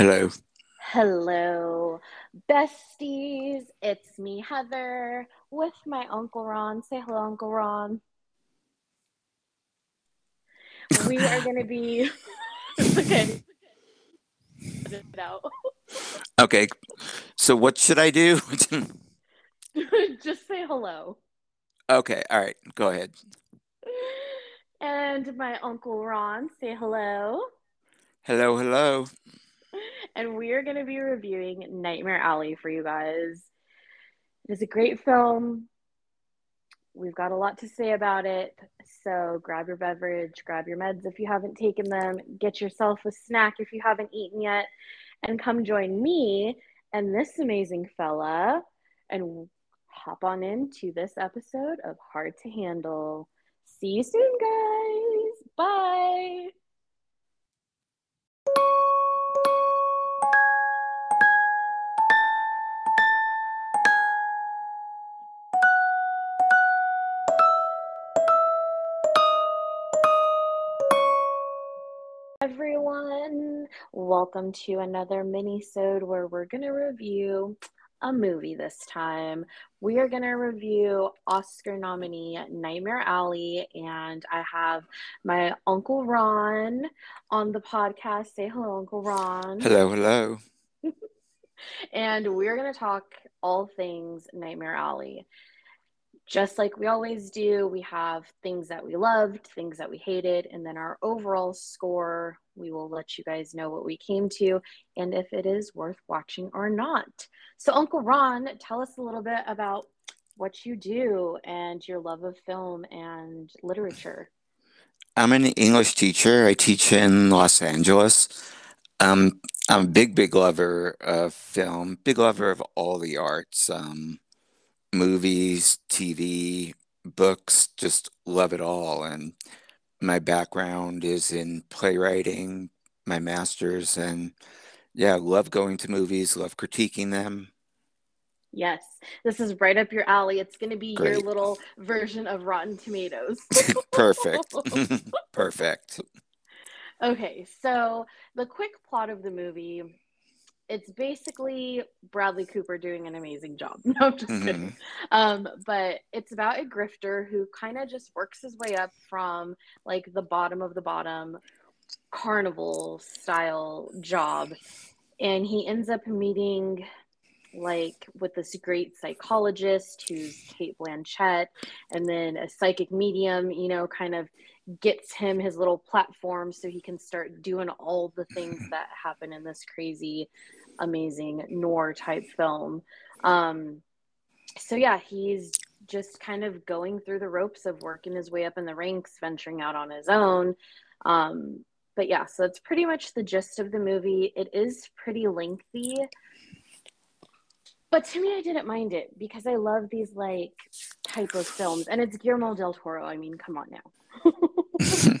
Hello. Hello, besties. It's me, Heather, with my Uncle Ron. Say hello, Uncle Ron. We are going to be. okay. Edit it out. Okay. So what should I do? Just say hello. okay. All right. Go ahead. And my Uncle Ron, say hello. Hello. Hello. And we are going to be reviewing Nightmare Alley for you guys. It is a great film. We've got a lot to say about it. So grab your beverage, grab your meds if you haven't taken them, get yourself a snack if you haven't eaten yet, and come join me and this amazing fella and hop on into this episode of Hard to Handle. See you soon, guys. Bye. Welcome to another mini-sode where we're going to review a movie this time. We are going to review Oscar nominee Nightmare Alley, and I have my Uncle Ron on the podcast. Say hello, Uncle Ron. Hello. Hello. and we're going to talk all things Nightmare Alley just like we always do, we have things that we loved, things that we hated, and then our overall score. We will let you guys know what we came to and if it is worth watching or not. So, Uncle Ron, tell us a little bit about what you do and your love of film and literature. I'm an English teacher. I teach in Los Angeles. Um, I'm a big, big lover of film, big lover of all the arts. Um, movies, TV, books, just love it all. And my background is in playwriting, my master's, and yeah, love going to movies, love critiquing them. Yes, this is right up your alley. It's going to be Great. your little version of Rotten Tomatoes. Perfect. Perfect. Okay, so the quick plot of the movie it's basically Bradley Cooper doing an amazing job. No, I'm just Mhm. kidding. Um, but it's about a grifter who kind of just works his way up from like the bottom of the bottom carnival style job. And he ends up meeting like with this great psychologist who's Cate Blanchett, and then a psychic medium, you know, kind of gets him his little platform so he can start doing all the things that happen in this crazy, amazing noir type film. Um, so yeah, he's just kind of going through the ropes of working his way up in the ranks, venturing out on his own. Um, but yeah, so that's pretty much the gist of the movie. It is pretty lengthy. But to me, I didn't mind it because I love these like type of films, and it's Guillermo del Toro. I mean, come on now.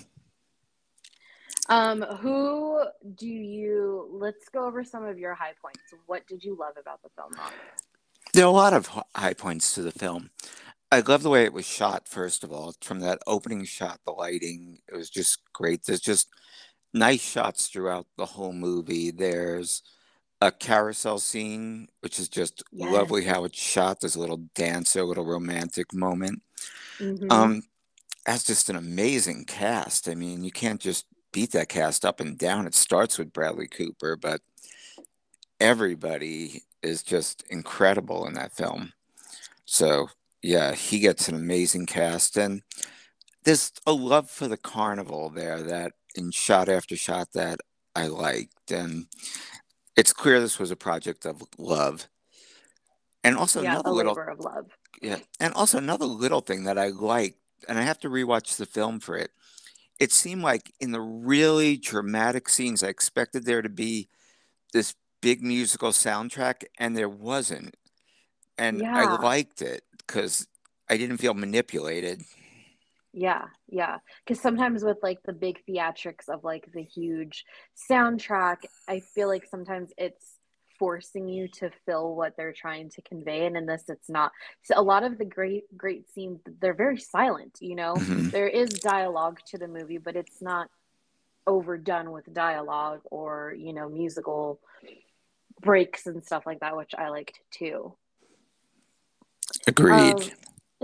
um, who do you? Let's go over some of your high points. What did you love about the film? There are a lot of high points to the film. I love the way it was shot, first of all. From that opening shot, the lighting, it was just great. There's just nice shots throughout the whole movie. There's a carousel scene, which is just Yes. lovely how it's shot. There's a little dance, a little romantic moment. Mhm. Um, that's just an amazing cast. I mean, you can't just beat that cast up and down. It starts with Bradley Cooper, but everybody is just incredible in that film. So, yeah, he gets an amazing cast. And there's a love for the carnival there that in shot after shot that I liked. And it's clear this was a project of love. And also yeah, another little of love. yeah, and also another little thing that I liked, and I have to rewatch the film for it. It seemed like in the really dramatic scenes, I expected there to be this big musical soundtrack, and there wasn't. And I liked it because I didn't feel manipulated. Yeah, yeah. Because mm-hmm. sometimes with like the big theatrics of like the huge soundtrack, I feel like sometimes it's forcing you to fill what they're trying to convey. And in this, it's not. So a lot of the great, great scenes, they're very silent, you know? Mhm. There is dialogue to the movie, but it's not overdone with dialogue or you know musical breaks and stuff like that, which I liked too. Agreed. Um,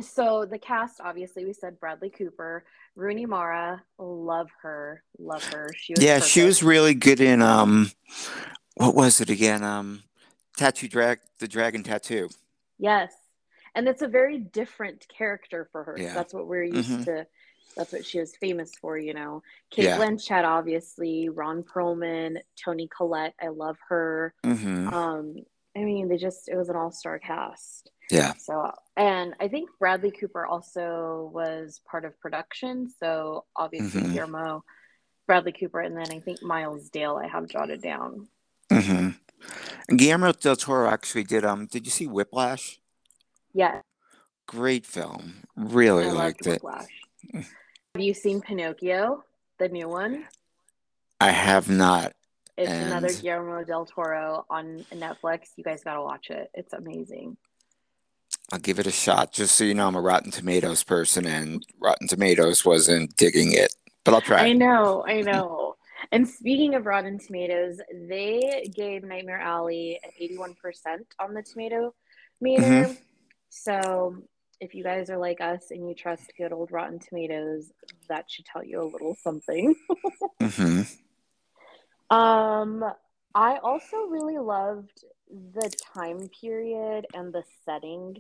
so the cast, obviously, we said Bradley Cooper, Rooney Mara, love her, love her. She was yeah, perfect. she was really good in um, what was it again? Um, Tattoo Drag, the Dragon Tattoo. Yes, and it's a very different character for her. Yeah. That's what we're used mm-hmm. to. That's what she was famous for, you know. Cate yeah. Blanchett, obviously, Ron Perlman, Toni Collette. I love her. Mm-hmm. Um, I mean, they just it was an all star cast. Yeah. So, and I think Bradley Cooper also was part of production. So obviously mm-hmm. Guillermo, Bradley Cooper, and then I think Miles Dale. I have jotted down. Mm-hmm. Guillermo del Toro actually did. Um, did you see Whiplash? Yeah. Great film. Really I liked it. Have you seen Pinocchio, the new one? I have not. It's and... another Guillermo del Toro on Netflix. You guys got to watch it. It's amazing. I'll give it a shot. Just so you know, I'm a Rotten Tomatoes person, and Rotten Tomatoes wasn't digging it, but I'll try. I know, I know. And speaking of Rotten Tomatoes, they gave Nightmare Alley an 81% on the tomato meter. Mm-hmm. So if you guys are like us and you trust good old Rotten Tomatoes, that should tell you a little something. mm-hmm. Um, I also really loved the time period and the setting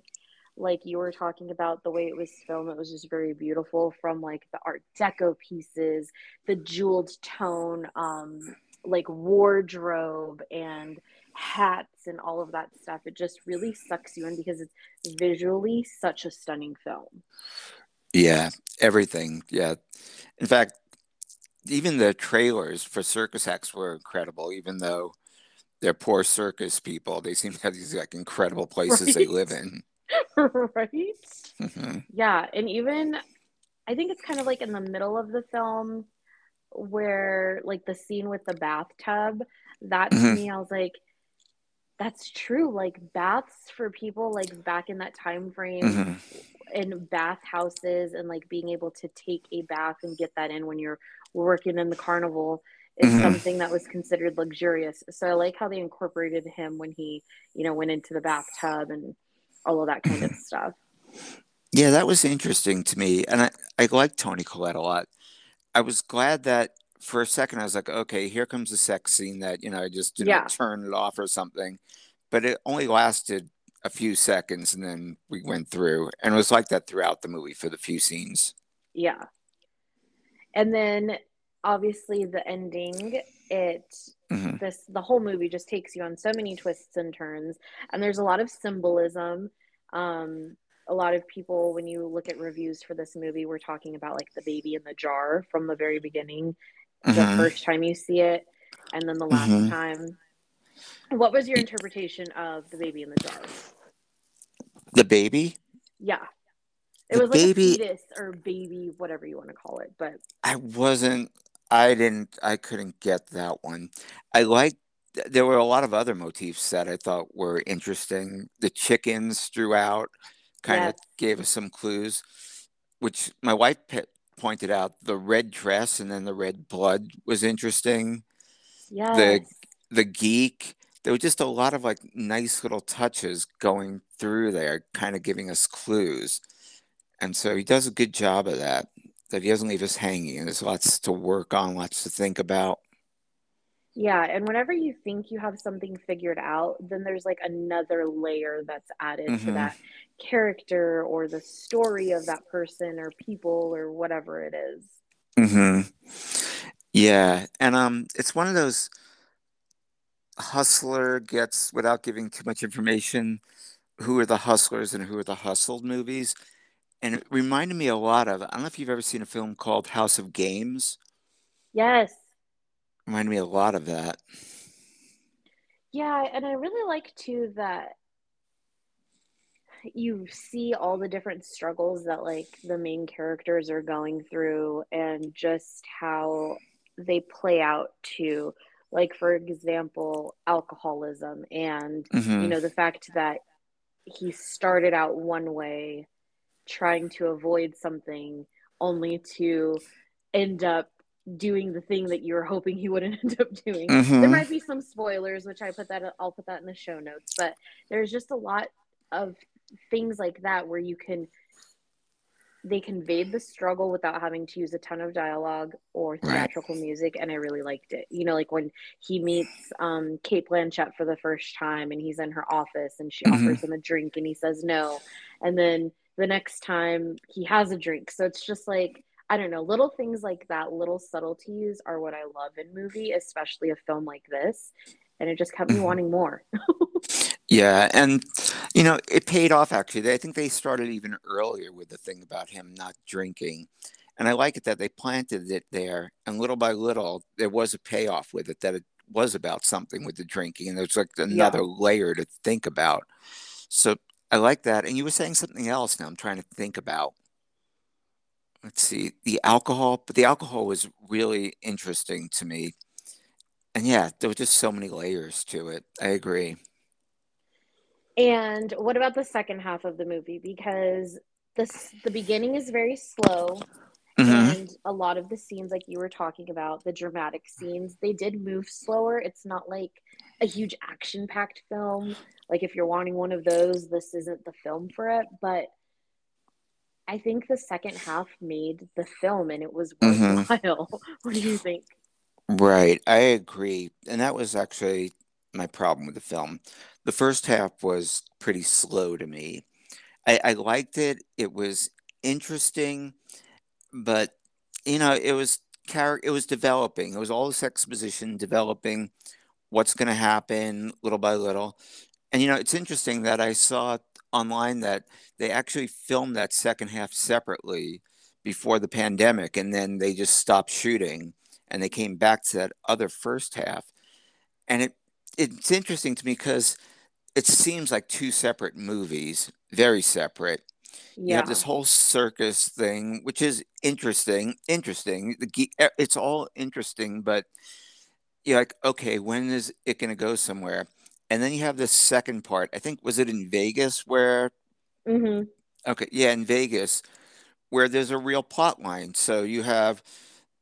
like you were talking about the way it was filmed it was just very beautiful from like the art deco pieces the jeweled tone um like wardrobe and hats and all of that stuff it just really sucks you in because it's visually such a stunning film yeah everything yeah in fact even the trailers for circus acts were incredible even though they're poor circus people. They seem to have these like incredible places right. they live in. right? Mm-hmm. Yeah. And even I think it's kind of like in the middle of the film where like the scene with the bathtub, that to mm-hmm. me, I was like, that's true. Like baths for people like back in that time frame mm-hmm. in bath houses and like being able to take a bath and get that in when you're working in the carnival is mm-hmm. something that was considered luxurious. So I like how they incorporated him when he, you know, went into the bathtub and all of that kind of stuff. Yeah, that was interesting to me. And I, I like Toni Collette a lot. I was glad that for a second I was like, okay, here comes the sex scene that, you know, I just didn't yeah. turn it off or something. But it only lasted a few seconds and then we went through. And it was like that throughout the movie for the few scenes. Yeah. And then obviously the ending it mm-hmm. this the whole movie just takes you on so many twists and turns and there's a lot of symbolism um a lot of people when you look at reviews for this movie we're talking about like the baby in the jar from the very beginning mm-hmm. the first time you see it and then the last mm-hmm. time what was your interpretation of the baby in the jar the baby yeah it the was like baby, a fetus or baby, whatever you want to call it. But I wasn't I didn't. I couldn't get that one. I like. There were a lot of other motifs that I thought were interesting. The chickens throughout kind of gave us some clues, which my wife pointed out. The red dress and then the red blood was interesting. Yeah. The the geek. There were just a lot of like nice little touches going through there, kind of giving us clues. And so he does a good job of that that he doesn't leave us hanging. And there's lots to work on, lots to think about. Yeah, and whenever you think you have something figured out, then there's like another layer that's added mm-hmm. to that character or the story of that person or people or whatever it is. Mhm. Yeah, and um it's one of those hustler gets without giving too much information who are the hustlers and who are the hustled movies and it reminded me a lot of I don't know if you've ever seen a film called House of Games. Yes. Reminded me a lot of that. Yeah, and I really like too that you see all the different struggles that like the main characters are going through and just how they play out to like for example alcoholism and mm-hmm. you know the fact that he started out one way trying to avoid something only to end up doing the thing that you're hoping he wouldn't end up doing. Mhm. There might be some spoilers, which I put that I'll put that in the show notes, but there's just a lot of things like that where you can they conveyed the struggle without having to use a ton of dialogue or theatrical music and i really liked it you know like when he meets um cate blanchett for the first time and he's in her office and she Mhm. offers him a drink and he says no and then the next time he has a drink so it's just like i don't know little things like that little subtleties are what i love in movie especially a film like this and it just kept me Mhm. wanting more Yeah, and you know, it paid off actually. I think they started even earlier with the thing about him not drinking. And I like it that they planted it there, and little by little, there was a payoff with it that it was about something with the drinking, and there's like another layer to think about. So I like that. And you were saying something else now. I'm trying to think about. Let's see, the alcohol, but the alcohol was really interesting to me. And yeah, there were just so many layers to it. I agree. And what about the second half of the movie? Because this the beginning is very slow, Mhm. and a lot of the scenes, like you were talking about, the dramatic scenes, they did move slower. It's not like a huge action-packed film. Like if you're wanting one of those, this isn't the film for it. But I think the second half made the film, and it was Mhm. worthwhile. what do you think? Right, I agree. And that was actually my problem with the film. The first half was pretty slow to me. I, I liked it. It was interesting, but you know, it was char- it was developing. It was all this exposition developing what's going to happen little by little. And you know, it's interesting that I saw online that they actually filmed that second half separately before the pandemic, and then they just stopped shooting and they came back to that other first half. And it it's interesting to me because it seems like two separate movies, very separate. Yeah. You have this whole circus thing, which is interesting. Interesting. The it's all interesting, but you're like, okay, when is it going to go somewhere? And then you have this second part. I think was it in Vegas where hmm okay, yeah, in Vegas where there's a real plot line. So you have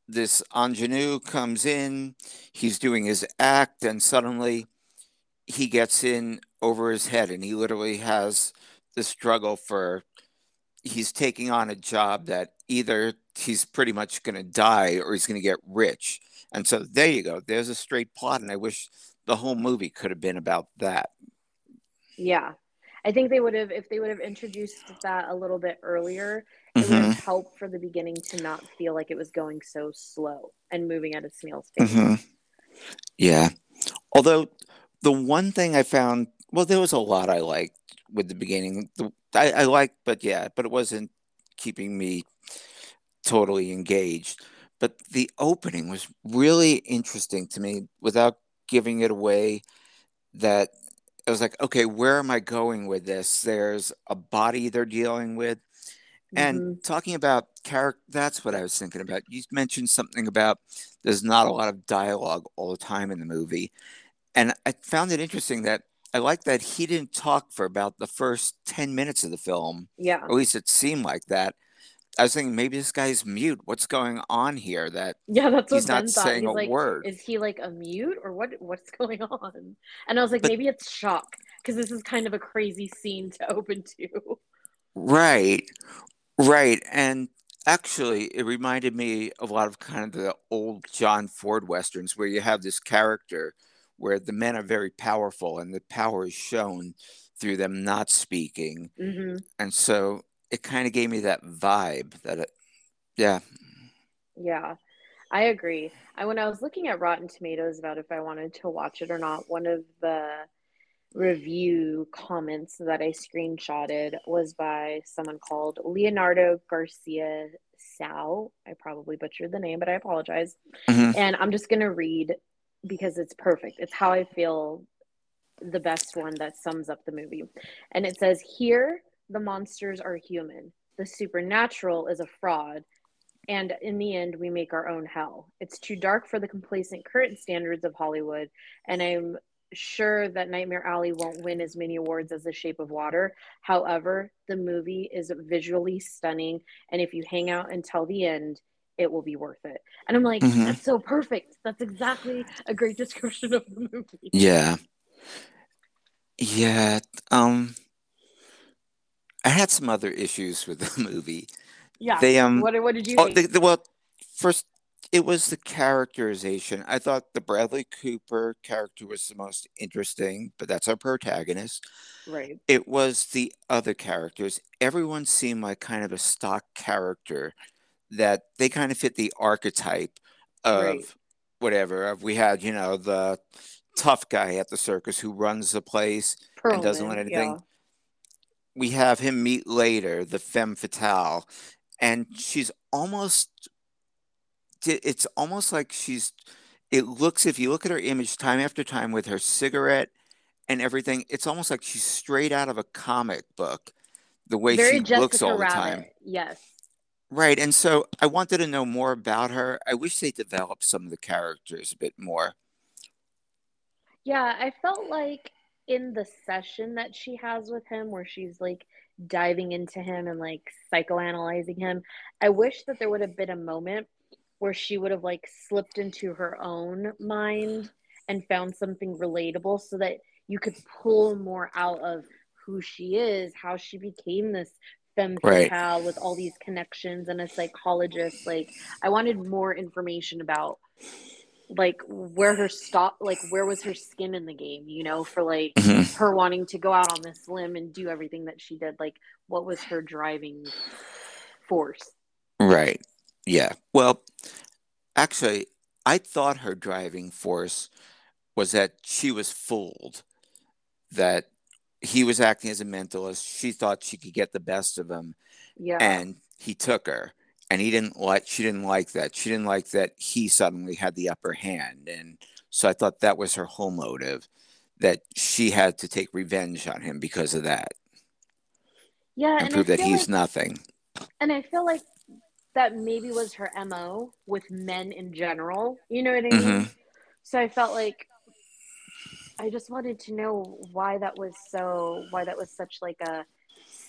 this ingenue comes in, he's doing his act, and suddenly he gets in over his head, and he literally has the struggle for he's taking on a job that either he's pretty much going to die or he's going to get rich. And so there you go. There's a straight plot, and I wish the whole movie could have been about that. yeah. I think they would have if they would have introduced that a little bit earlier. it would hmm have helped for the beginning to not feel like it was going so slow and moving at a snail's pace. hmm Yeah. Although the one thing I found, well, there was a lot I liked with the beginning. The, I, I liked, but yeah, but it wasn't keeping me totally engaged. But the opening was really interesting to me without giving it away. That I was like, okay, where am I going with this? There's a body they're dealing with. And hmm talking about character, that's what I was thinking about. You mentioned something about there's not a lot of dialogue all the time in the movie. And I found it interesting that I like that he didn't talk for about the first 10 minutes of the film, Yeah. or at least it seemed like that. I was thinking maybe this guy's mute. What's going on here that Yeah, that's what he's not Ben saying He's a like, word? is he like a mute or what what's going on? And I was like, But maybe it's shock because this is kind of a crazy scene to open to. right, right. And actually, it reminded me of a lot of kind of the old John Ford westerns where you have this character where the men are very powerful and the power is shown through them not speaking. hmm And so it kind of gave me that vibe that it, yeah. Yeah, I agree. I when I was looking at Rotten Tomatoes about if I wanted to watch it or not, one of the review comments that I screenshotted was by someone called Leonardo Garcia Sao. I probably butchered the name, but I apologize. hmm And I'm just gonna read because it's perfect. It's how I feel the best one that sums up the movie. And it says, Here, the monsters are human. The supernatural is a fraud. And in the end, we make our own hell. It's too dark for the complacent current standards of Hollywood. And I'm sure that Nightmare Alley won't win as many awards as The Shape of Water. However, the movie is visually stunning. And if you hang out until the end, it will be worth it. And I'm like, Mhm. that's so perfect. That's exactly a great description of the movie. Yeah. Yeah. Um I had some other issues with the movie. Yeah. They um what, what did you oh hate? the, the, well first it was the characterization. I thought the Bradley Cooper character was the most interesting, but that's our protagonist. right. It was the other characters. Everyone seemed like kind of a stock character that they kind of fit the archetype of Right. whatever. Of we had, you know, the tough guy at the circus who runs the place and doesn't let Perlman, anything. yeah. We have him meet later, the femme fatale, and she's almost. It's almost like she's. It looks if you look at her image time after time with her cigarette and everything, it's almost like she's straight out of a comic book. The way Very she Jessica looks all the time. Yes. Right. And so I wanted to know more about her. I wish they developed some of the characters a bit more. Yeah, I felt like in the session that she has with him, where she's like diving into him and like psychoanalyzing him, I wish that there would have been a moment where she would have like slipped into her own mind and found something relatable so that you could pull more out of who she is, how she became this femme Right. fatale with all these connections and a psychologist. Like, I wanted more information about like where her stop like where was her skin in the game you know for like Mhm. her wanting to go out on this limb and do everything that she did like what was her driving force Right. Yeah. Well, actually, I thought her driving force was that she was fooled, that he was acting as a mentalist. She thought she could get the best of him, yeah and he took her. And he didn't like. She didn't like that. She didn't like that he suddenly had the upper hand, and so I thought that was her whole motive, that she had to take revenge on him because of that, yeah and and prove that he's like nothing. and I feel like that maybe was her mo with men in general you know what I mean Mhm. so I felt like I just wanted to know why that was so why that was such like a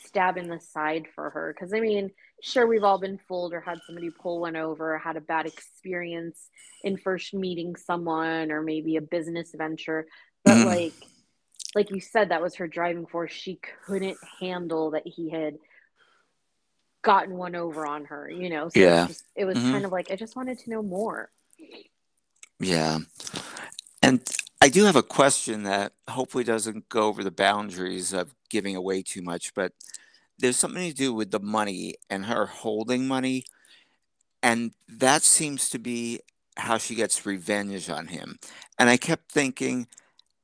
stab in the side for her because I mean sure we've all been fooled or had somebody pull one over or had a bad experience in first meeting someone or maybe a business venture but Mhm. like like you said that was her driving force she couldn't handle that he had gotten one over on her you know so Yeah. it's just, it was Mhm. kind of like I just wanted to know more Yeah. And I do have a question that hopefully doesn't go over the boundaries of giving away too much, but there's something to do with the money and her holding money. And that seems to be how she gets revenge on him. And I kept thinking,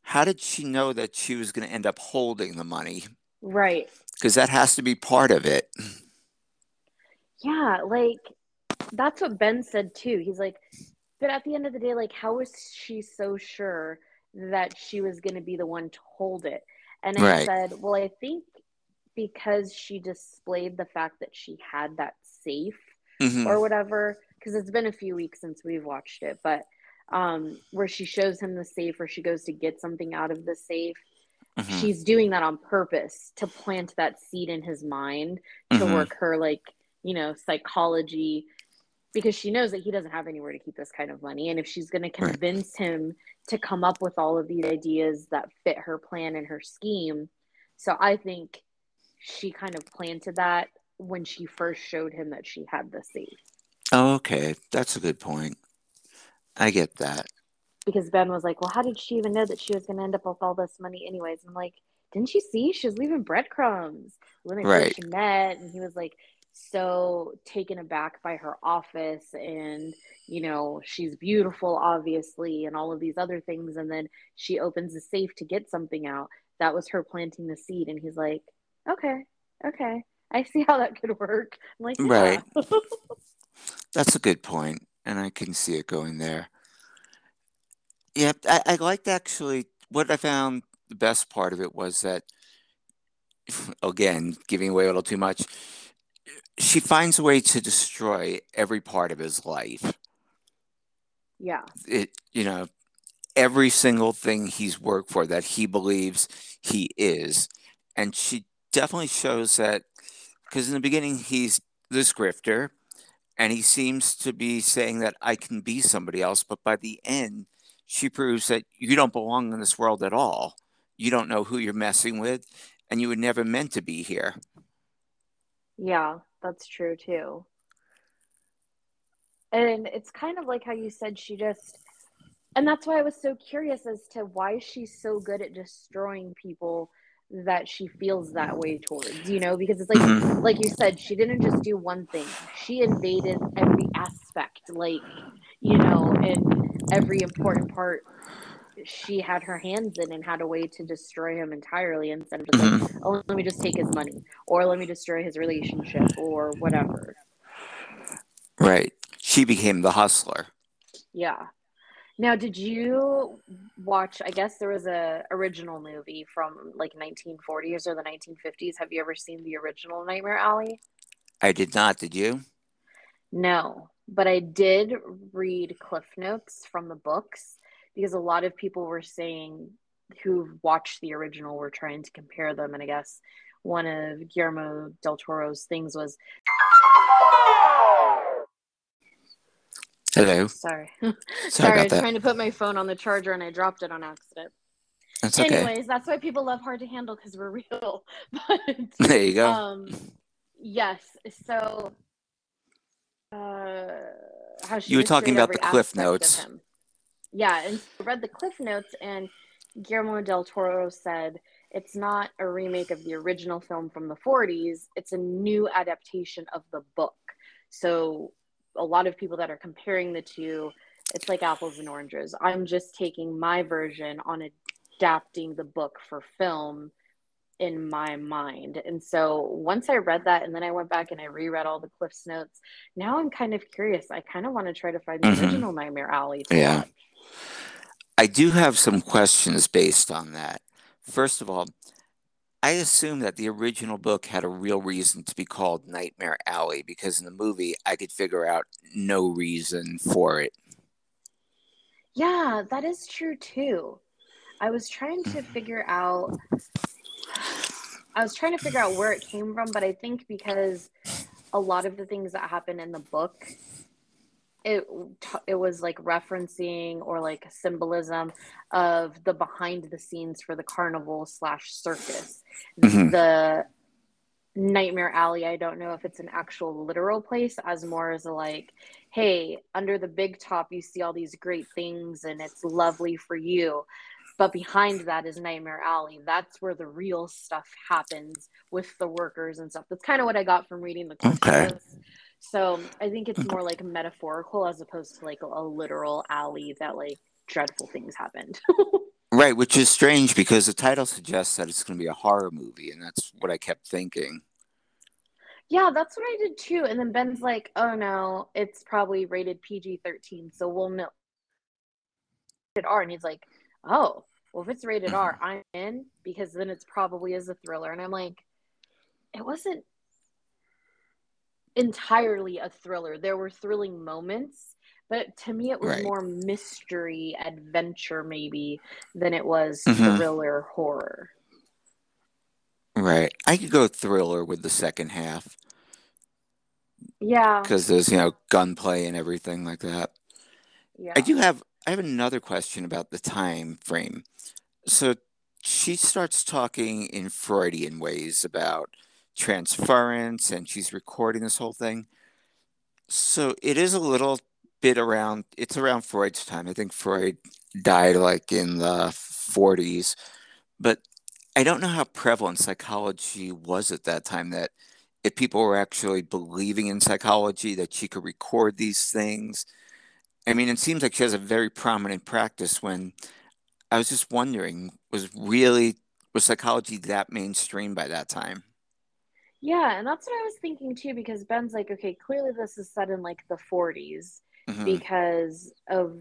how did she know that she was going to end up holding the money? right Because that has to be part of it. Yeah, like that's what Ben said too. He's like, but at the end of the day, like, how was she so sure that she was going to be the one to hold it? And I Right. said, well, I think because she displayed the fact that she had that safe Mhm. or whatever, because it's been a few weeks since we've watched it, but um, where she shows him the safe or she goes to get something out of the safe, Mhm. she's doing that on purpose to plant that seed in his mind to Mhm. work her like you know psychology because she knows that he doesn't have anywhere to keep this kind of money and if she's going to Right. convince him to come up with all of these ideas that fit her plan and her scheme so i think she kind of planted that when she first showed him that she had the safe Oh, okay. That's a good point. I get that. because ben was like well how did she even know that she was going to end up with all this money anyways i'm like didn't you see she was leaving breadcrumbs when they Right. first met and he was like so taken aback by her office and you know she's beautiful obviously and all of these other things and then she opens the safe to get something out that was her planting the seed and he's like okay okay i see how that could work i'm like yeah. Right. That's a good point, and I can see it going there. Yeah, I, I liked actually what I found the best part of it was that, again, giving away a little too much, she finds a way to destroy every part of his life. yeah It, you know, every single thing he's worked for that he believes he is. And she definitely shows that because in the beginning he's this grifter and he seems to be saying that I can be somebody else. But by the end, she proves that you don't belong in this world at all. You don't know who you're messing with, and you were never meant to be here. Yeah, that's true too. And it's kind of like how you said she just and that's why I was so curious as to why she's so good at destroying people that she feels that way towards, you know, because it's like mm-hmm. like you said, she didn't just do one thing. She invaded every aspect, like, you know, and every important part she had her hands in and had a way to destroy him entirely instead of just mm-hmm. like, oh, let me just take his money or let me destroy his relationship or whatever. Right. She became the hustler. Yeah. Now, did you watch? I guess there was a original movie from like 1940s or the 1950s. Have you ever seen the original Nightmare Alley? I did not. Did you? No, but I did read cliff notes from the books because a lot of people were saying who watched the original were trying to compare them, and I guess one of Guillermo del Toro's things was Hello. Sorry. Sorry, Sorry I was that. trying to put my phone on the charger and I dropped it on accident. That's okay. Anyways, that's why people love hard to handle because we're real. but there you go. Um, yes. So, uh, how you were talking about the cliff notes. Yeah, and I read the cliff notes, and Guillermo del Toro said it's not a remake of the original film from the 40s; it's a new adaptation of the book. So a lot of people that are comparing the two, it's like apples and oranges. I'm just taking my version on adapting the book for film in my mind. And so once I read that and then I went back and I reread all the Cliff's notes, now I'm kind of curious. I kind of want to try to find the mm-hmm. original Nightmare Alley. yeah. Watch. I do have some questions based on that. First of all, I assume that the original book had a real reason to be called Nightmare Alley because in the movie I could figure out no reason for it. Yeah, that is true too. I was trying to figure out I was trying to figure out where it came from, but I think because a lot of the things that happen in the book it it was like referencing or like symbolism of the behind the scenes for the carnival slash circus mm-hmm. the nightmare alley i don't know if it's an actual literal place as more as a like hey under the big top you see all these great things and it's lovely for you but behind that is nightmare alley that's where the real stuff happens with the workers and stuff that's kind of what i got from reading the okay. So I think it's more like metaphorical as opposed to like a, a literal alley that like dreadful things happened. right, which is strange because the title suggests that it's going to be a horror movie, and that's what I kept thinking. Yeah, that's what I did too. And then Ben's like, "Oh no, it's probably rated PG thirteen, so we'll know." Rated R, and he's like, "Oh, well, if it's rated R, I'm in because then it's probably is a thriller." And I'm like, "It wasn't entirely a thriller. There were thrilling moments, but to me, it was right. more mystery, adventure, maybe, than it was mm-hmm. thriller horror. Right. I could go thriller with the second half. Yeah. Because there's, you know, gunplay and everything like that. Yeah. I do have I have another question about the time frame. So she starts talking in Freudian ways about transference and she's recording this whole thing. So it is a little bit around, it's around Freud's time. I think Freud died like in the 40s, but I don't know how prevalent psychology was at that time that if people were actually believing in psychology that she could record these things. I mean, it seems like she has a very prominent practice when I was just wondering was really was psychology that mainstream by that time? Yeah, and that's what I was thinking too, because Ben's like, okay, clearly this is set in like the 40s mm-hmm. because of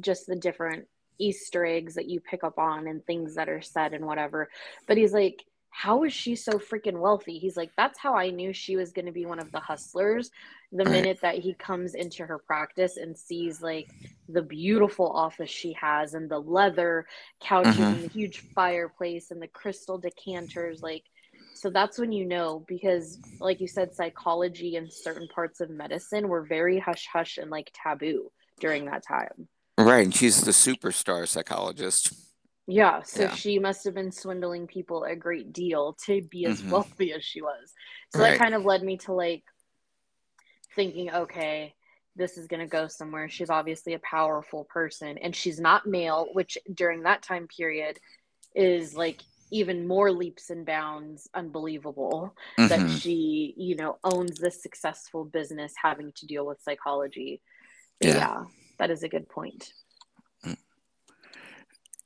just the different Easter eggs that you pick up on and things that are said and whatever. But he's like, how is she so freaking wealthy? He's like, that's how I knew she was going to be one of the hustlers. The right. minute that he comes into her practice and sees like the beautiful office she has and the leather couches mm-hmm. and the huge fireplace and the crystal decanters, like So that's when you know because like you said psychology and certain parts of medicine were very hush hush and like taboo during that time. Right, and she's the superstar psychologist. Yeah, so Yeah. she must have been swindling people a great deal to be as Mhm. wealthy as she was. So Right. that kind of led me to like thinking, okay, this is going to go somewhere. She's obviously a powerful person and she's not male, which during that time period is like even more leaps and bounds unbelievable that Mhm. she, you know, owns this successful business having to deal with psychology. Yeah. yeah, that is a good point.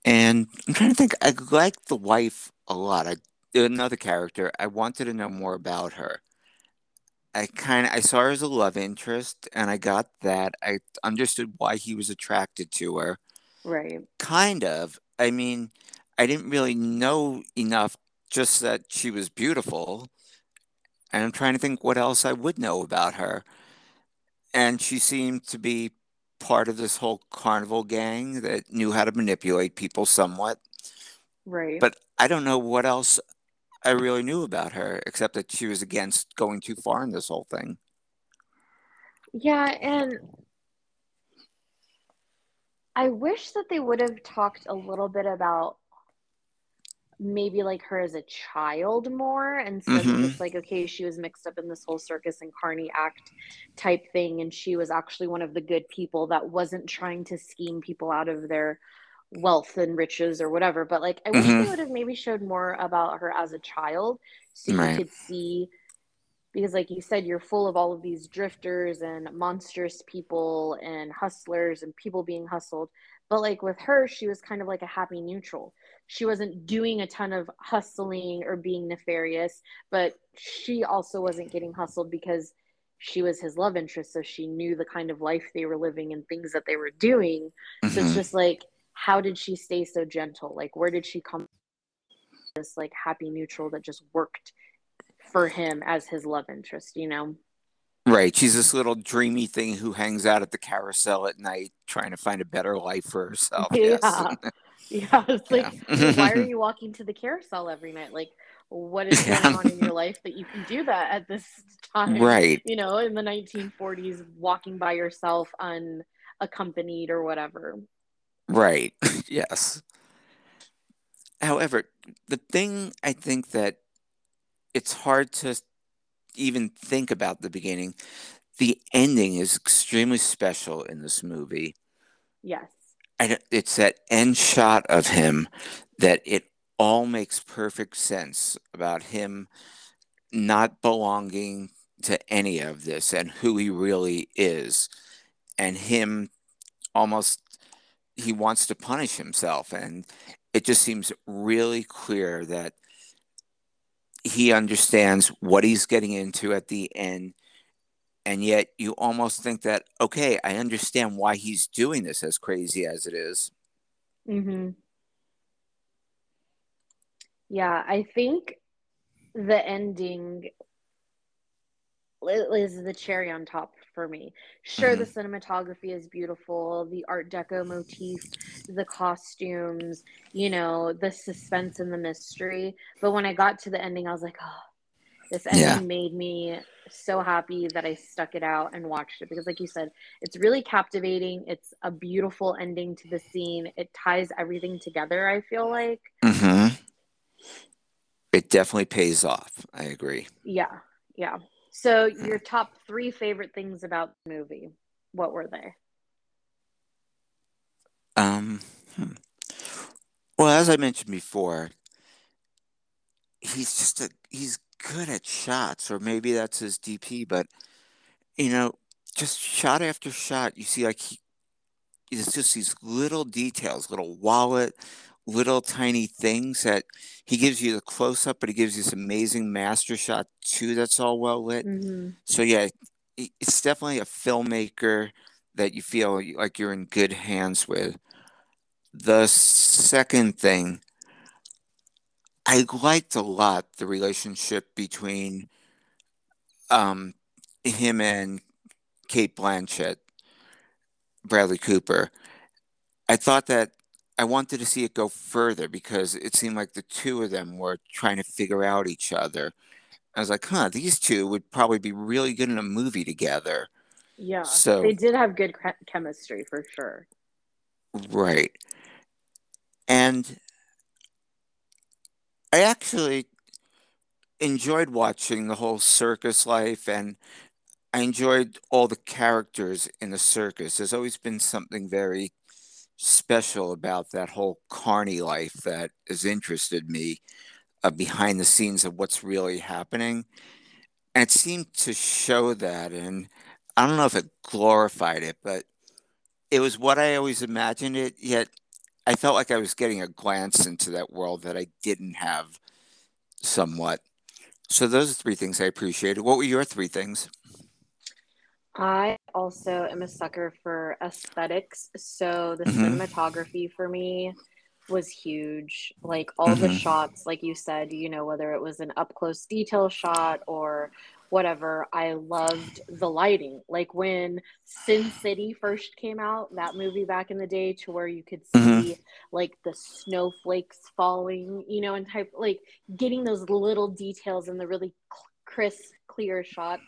And I'm trying to think. I like the wife a lot. I another character. I wanted to know more about her. I kind of I saw her as a love interest, and I got that. I understood why he was attracted to her. Right. Kind of. I mean, I didn't really know enough. Just that she was beautiful, and I'm trying to think what else I would know about her. And she seemed to be part of this whole carnival gang that knew how to manipulate people somewhat. Right. But I don't know what else I really knew about her, except that she was against going too far in this whole thing. Yeah, and I wish that they would have talked a little bit about maybe like her as a child more instead of Mhm. just like, okay, she was mixed up in this whole circus and carny act type thing, and she was actually one of the good people that wasn't trying to scheme people out of their wealth and riches or whatever. But like, I wish Mhm. they would have maybe showed more about her as a child so Right. you could see because like you said you're full of all of these drifters and monstrous people and hustlers and people being hustled but like with her she was kind of like a happy neutral she wasn't doing a ton of hustling or being nefarious but she also wasn't getting hustled because she was his love interest so she knew the kind of life they were living and things that they were doing so it's Mhm. just like how did she stay so gentle like where did she come this like happy neutral that just worked for him as his love interest you know Right. She's this little dreamy thing who hangs out at the carousel at night trying to find a better life for herself. Yes. yeah it's like Yeah. why are you walking to the carousel every night like what is going Yeah. on in your life that you can do that at this time Right. you know in the 1940s walking by yourself unaccompanied or whatever Right. yes. However, the thing I think that it's hard to even think about the beginning, the ending is extremely special in this movie. yes It's that end shot of him that it all makes perfect sense about him not belonging to any of this and who he really is. And him almost he wants to punish himself. And it just seems really clear that he understands what he's getting into at the end and yet you almost think that okay i understand why he's doing this as crazy as it is Mm-hmm. Yeah, I think the ending is the cherry on top for me. Sure, the cinematography is beautiful, the Art Deco motif, the costumes, you know, the suspense and the mystery. But when I got to the ending, I was like, oh, this ending Yeah. made me so happy that I stuck it out and watched it because, like you said, it's really captivating. It's a beautiful ending to the scene. It ties everything together, I feel like. hmm It definitely pays off. I agree. Yeah, yeah. So, your top three favorite things about the movie, what were they? Um, hmm. well, as I mentioned before, he's just a he's good at shots, or maybe that's his DP, but you know, just shot after shot, you see like he it's just these little details, little wallet, little tiny things that he gives you the close up, but he gives you this amazing master shot too that's all well lit. Mm-hmm. So yeah, it's definitely a filmmaker that you feel like you're in good hands with. The second thing, I liked a lot the relationship between um, him and Cate Blanchett, Bradley Cooper. I thought that I wanted to see it go further because it seemed like the two of them were trying to figure out each other. I was like, huh, these two would probably be really good in a movie together. Yeah. So- they did have good chemistry for sure. Right. And I actually enjoyed watching the whole circus life and I enjoyed all the characters in the circus. There's always been something very special about that whole carny life that has interested me uh, behind the scenes of what's really happening. And it seemed to show that. And I don't know if it glorified it, but it was what I always imagined it, yet I felt like I was getting a glance into that world that I didn't have somewhat. So those are three things I appreciated. What were your three things? I also am a sucker for aesthetics. So the Mhm. cinematography for me was huge. Like all the Mhm. shots, like you said, you know, whether it was an up close detail shot or whatever, I loved the lighting. Like when Sin City first came out, that movie back in the day, to where you could Mhm. see like the snowflakes falling, you know, and type like getting those little details and the really crisp, clear shots.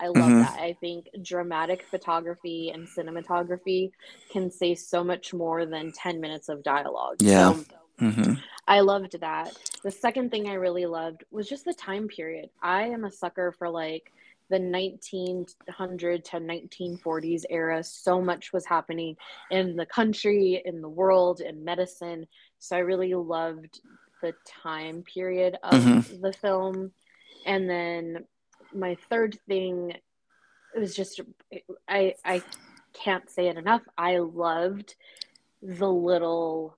I love Mhm. that. I think dramatic photography and cinematography can say so much more than 10 minutes of dialogue. Yeah. So hmm I loved that. The second thing I really loved was just the time period. I am a sucker for like the 1900 to 1940s era. So much was happening in the country, in the world, in medicine. So I really loved the time period of Mhm. the film. And then my third thing it was just I I can't say it enough. I loved the little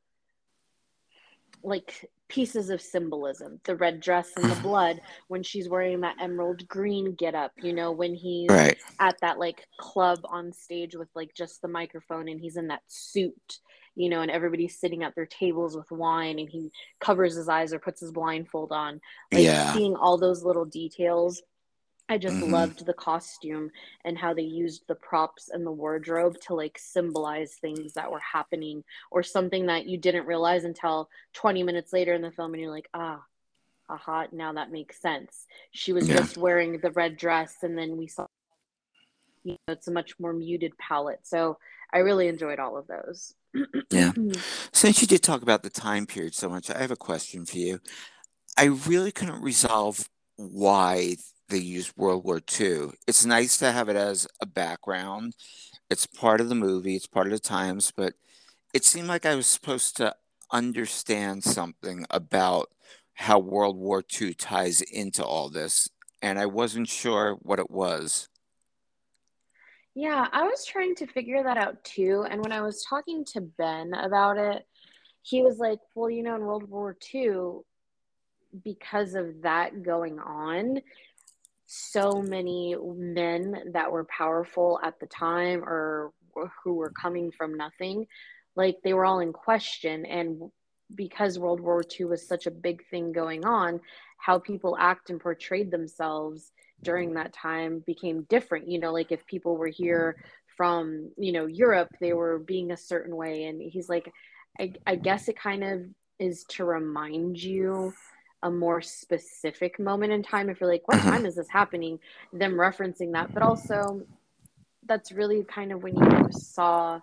like pieces of symbolism the red dress and the mm-hmm. blood when she's wearing that emerald green get up you know when he's Right. at that like club on stage with like just the microphone and he's in that suit you know and everybody's sitting at their tables with wine and he covers his eyes or puts his blindfold on like Yeah. seeing all those little details I just Mhm. loved the costume and how they used the props and the wardrobe to like symbolize things that were happening or something that you didn't realize until 20 minutes later in the film and you're like, ah, aha, now that makes sense. She was Yeah. just wearing the red dress and then we saw you know, it's a much more muted palette. So I really enjoyed all of those. Yeah. Since you did talk about the time period so much, I have a question for you. I really couldn't resolve why they used World War II. It's nice to have it as a background. It's part of the movie, it's part of the times, but it seemed like I was supposed to understand something about how World War II ties into all this, and I wasn't sure what it was. Yeah, I was trying to figure that out too. And when I was talking to Ben about it, he was like, well, you know, in World War II, because of that going on, so many men that were powerful at the time or who were coming from nothing, like they were all in question. And because World War II was such a big thing going on, how people act and portrayed themselves during that time became different. You know, like if people were here from, you know, Europe, they were being a certain way. And he's like, I, I guess it kind of is to remind you a more specific moment in time if you're like what Mhm. time is this happening them referencing that but also that's really kind of when you saw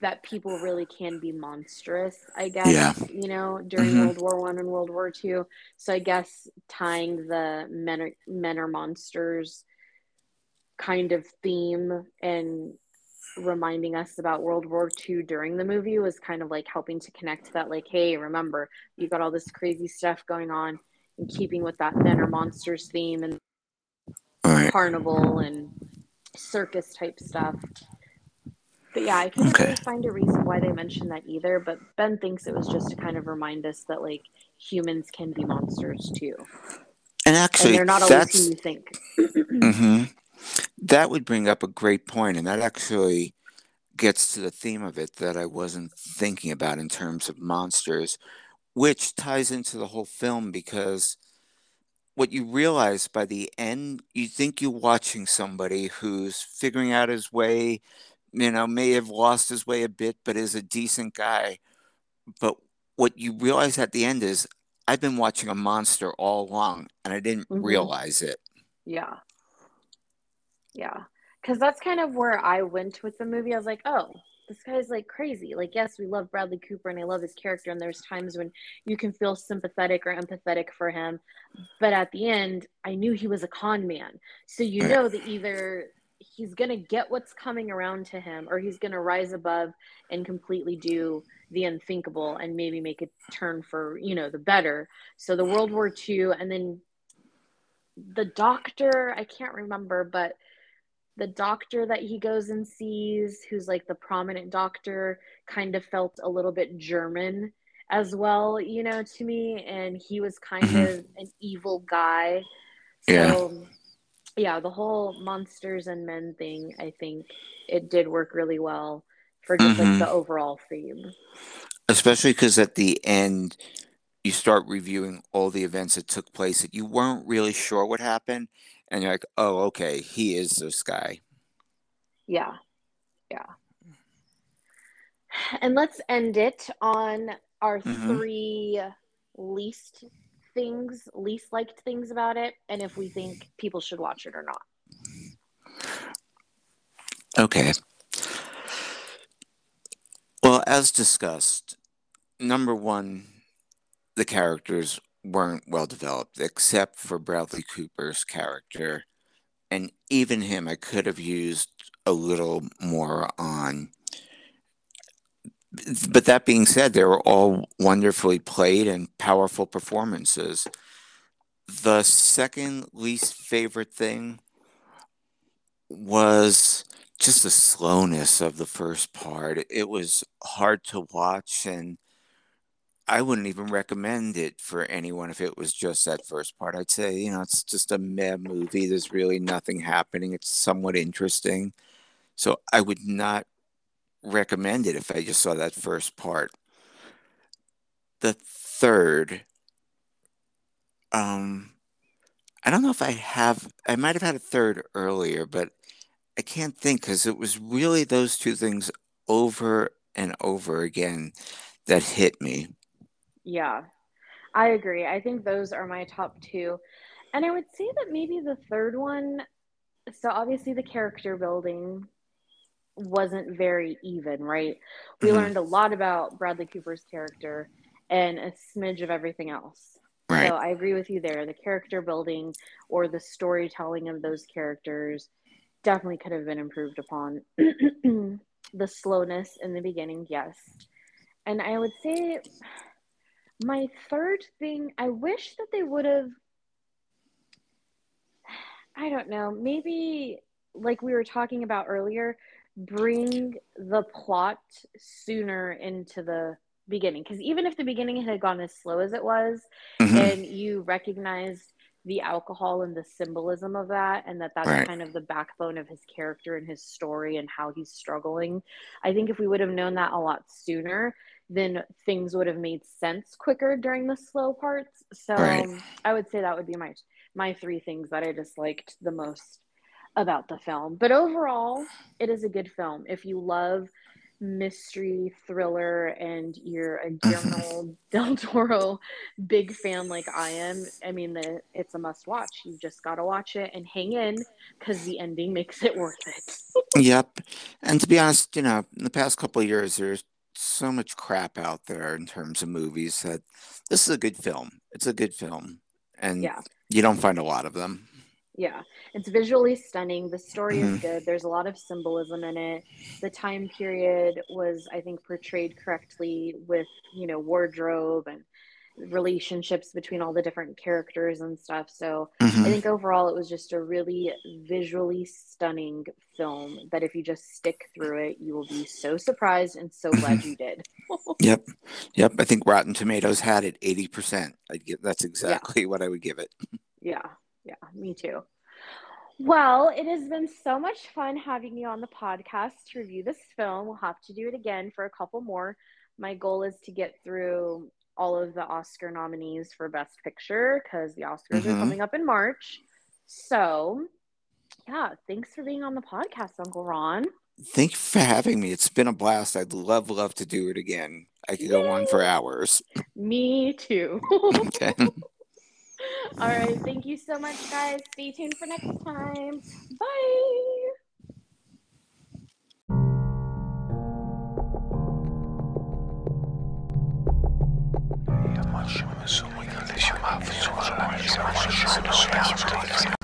that people really can be monstrous i guess Yeah. you know during Mhm. world war one and world war two so i guess tying the men are, men are monsters kind of theme and reminding us about World War II during the movie was kind of like helping to connect that, like, hey, remember, you got all this crazy stuff going on, and keeping with that men are monsters theme and right. carnival and circus type stuff. But yeah, I couldn't Okay. really find a reason why they mentioned that either. But Ben thinks it was just to kind of remind us that like humans can be monsters too, And and actually, they're not always who you think. hmm That would bring up a great point, and that actually gets to the theme of it that I wasn't thinking about in terms of monsters, which ties into the whole film because what you realize by the end, you think you're watching somebody who's figuring out his way, you know, may have lost his way a bit, but is a decent guy. But what you realize at the end is I've been watching a monster all along and I didn't mm-hmm. realize it. Yeah. Yeah. Cause that's kind of where I went with the movie. I was like, oh, this guy's like crazy. Like, yes, we love Bradley Cooper and I love his character. And there's times when you can feel sympathetic or empathetic for him. But at the end, I knew he was a con man. So you know that either he's going to get what's coming around to him or he's going to rise above and completely do the unthinkable and maybe make a turn for, you know, the better. So the World War II and then the doctor, I can't remember, but the doctor that he goes and sees, who's like the prominent doctor, kind of felt a little bit German as well, you know, to me. And he was kind mm-hmm. of an evil guy. So, yeah. yeah, the whole monsters and men thing, I think it did work really well for just mm-hmm. like the overall theme. Especially because at the end, you start reviewing all the events that took place that you weren't really sure what happened and you're like, oh, okay, he is this guy. Yeah. Yeah. And let's end it on our mm-hmm. three least things, least liked things about it, and if we think people should watch it or not. Okay. Well, as discussed, number one, the characters weren't well developed, except for Bradley Cooper's character. And even him, I could have used a little more on. But that being said, they were all wonderfully played and powerful performances. The second least favorite thing was just the slowness of the first part. It was hard to watch and I wouldn't even recommend it for anyone if it was just that first part. I'd say, you know, it's just a meh movie. There's really nothing happening. It's somewhat interesting. So I would not recommend it if I just saw that first part. The third, um, I don't know if I have, I might have had a third earlier, but I can't think because it was really those two things over and over again that hit me. Yeah, I agree. I think those are my top two. And I would say that maybe the third one, so obviously the character building wasn't very even, right? We mm-hmm. learned a lot about Bradley Cooper's character and a smidge of everything else. Right. So I agree with you there. The character building or the storytelling of those characters definitely could have been improved upon. the slowness in the beginning, yes. And I would say my third thing, I wish that they would have, I don't know, maybe like we were talking about earlier, bring the plot sooner into the beginning. Because even if the beginning had gone as slow as it was, mm-hmm. and you recognized the alcohol and the symbolism of that, and that that's right. kind of the backbone of his character and his story and how he's struggling, I think if we would have known that a lot sooner, then things would have made sense quicker during the slow parts. So right. I would say that would be my my three things that I disliked the most about the film. But overall, it is a good film. If you love mystery thriller and you're a mm-hmm. Guillermo del Toro big fan like I am, I mean, the, it's a must watch. You just got to watch it and hang in because the ending makes it worth it. yep. And to be honest, you know, in the past couple of years, there's so much crap out there in terms of movies that this is a good film. It's a good film. And yeah. you don't find a lot of them. Yeah. It's visually stunning. The story mm-hmm. is good. There's a lot of symbolism in it. The time period was, I think, portrayed correctly with, you know, wardrobe and relationships between all the different characters and stuff. So mm-hmm. I think overall it was just a really visually stunning film that if you just stick through it, you will be so surprised and so glad mm-hmm. you did. yep. Yep. I think Rotten Tomatoes had it 80%. I'd give that's exactly yeah. what I would give it. Yeah. Yeah. Me too. Well, it has been so much fun having you on the podcast to review this film. We'll have to do it again for a couple more. My goal is to get through all of the Oscar nominees for Best Picture because the Oscars mm-hmm. are coming up in March. So, yeah, thanks for being on the podcast, Uncle Ron. thank you for having me. It's been a blast. I'd love, love to do it again. I could Yay! go on for hours. Me too. okay. All right. Thank you so much, guys. Stay tuned for next time. Bye. Kardeşim hafız olalım. Bizim başımız